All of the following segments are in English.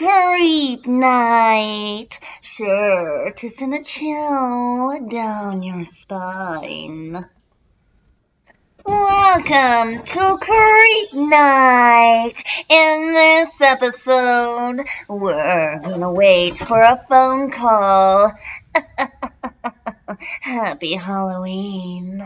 Creep night, sure to send a chill down your spine. Welcome to Creep Night. In this episode, we're gonna wait for a phone call. Happy Halloween.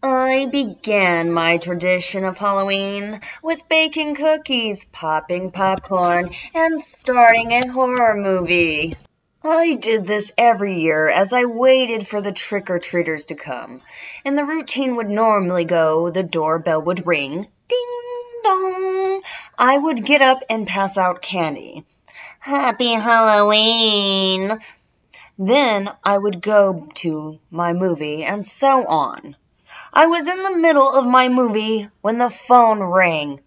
I began my tradition of Halloween with baking cookies, popping popcorn, and starting a horror movie. I did this every year as I waited for the trick or treaters to come, and the routine would normally go the doorbell would ring, ding dong. I would get up and pass out candy. Happy Halloween! Then I would go to my movie, and so on. I was in the middle of my movie when the phone rang.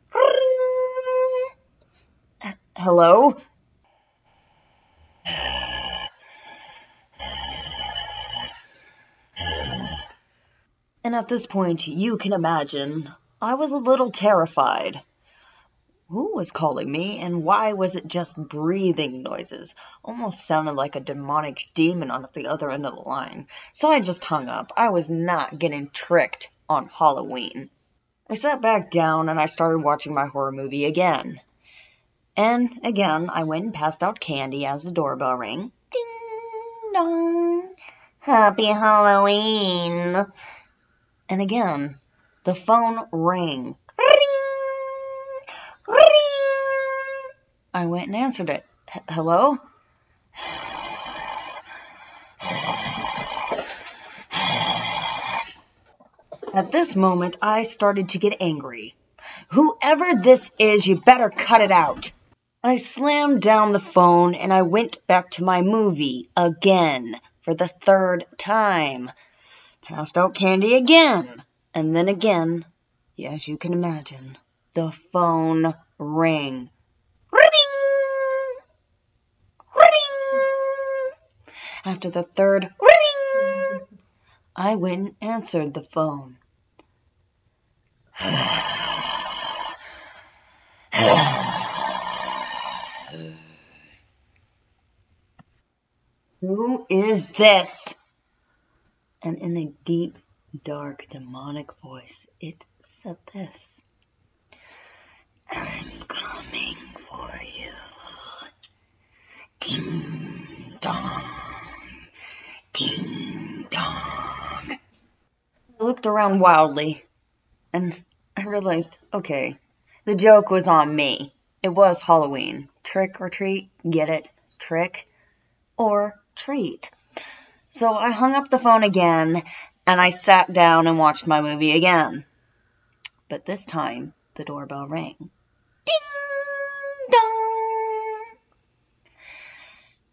Hello? And at this point, you can imagine, I was a little terrified. Who was calling me, and why was it just breathing noises? Almost sounded like a demonic demon on the other end of the line. So I just hung up. I was not getting tricked on Halloween. I sat back down and I started watching my horror movie again. And again, I went and passed out candy as the doorbell rang. Ding dong. Happy Halloween. And again, the phone rang. I went and answered it. Hello? At this moment, I started to get angry. Whoever this is, you better cut it out. I slammed down the phone and I went back to my movie again for the third time. Passed out candy again. And then again, as you can imagine, the phone rang. After the third ring, I went and answered the phone. Who is this? And in a deep, dark, demonic voice, it said this I'm coming for you. Ding looked around wildly and I realized okay, the joke was on me. It was Halloween. Trick or treat, get it? Trick or treat. So I hung up the phone again and I sat down and watched my movie again. But this time the doorbell rang. Ding dong.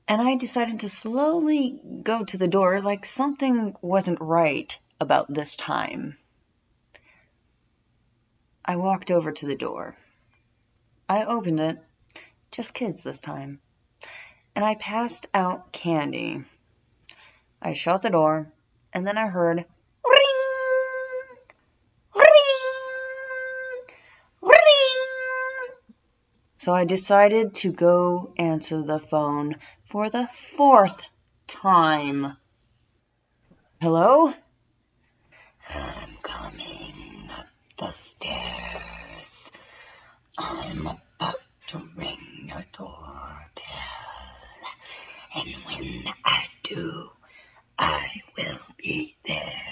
And I decided to slowly go to the door like something wasn't right about this time. I walked over to the door. I opened it, just kids this time, and I passed out candy. I shut the door, and then I heard ring, ring, ring. So I decided to go answer the phone for the fourth time. Hello? I'm coming up the stairs. I'm about to ring your doorbell. And when I do, I will be there.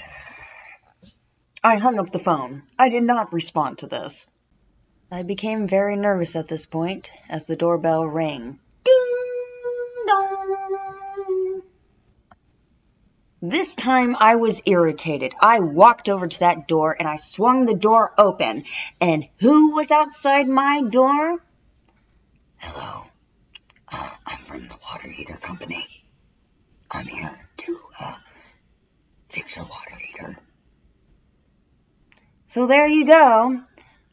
I hung up the phone. I did not respond to this. I became very nervous at this point as the doorbell rang. Ding dong. This time I was irritated. I walked over to that door and I swung the door open. And who was outside my door? Hello. From the water heater company. I'm here to uh, fix your water heater. So there you go.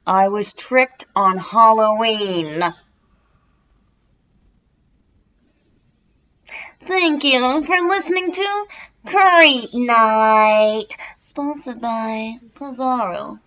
I was tricked on Halloween. Thank you for listening to Creep Night, sponsored by Pizarro.com.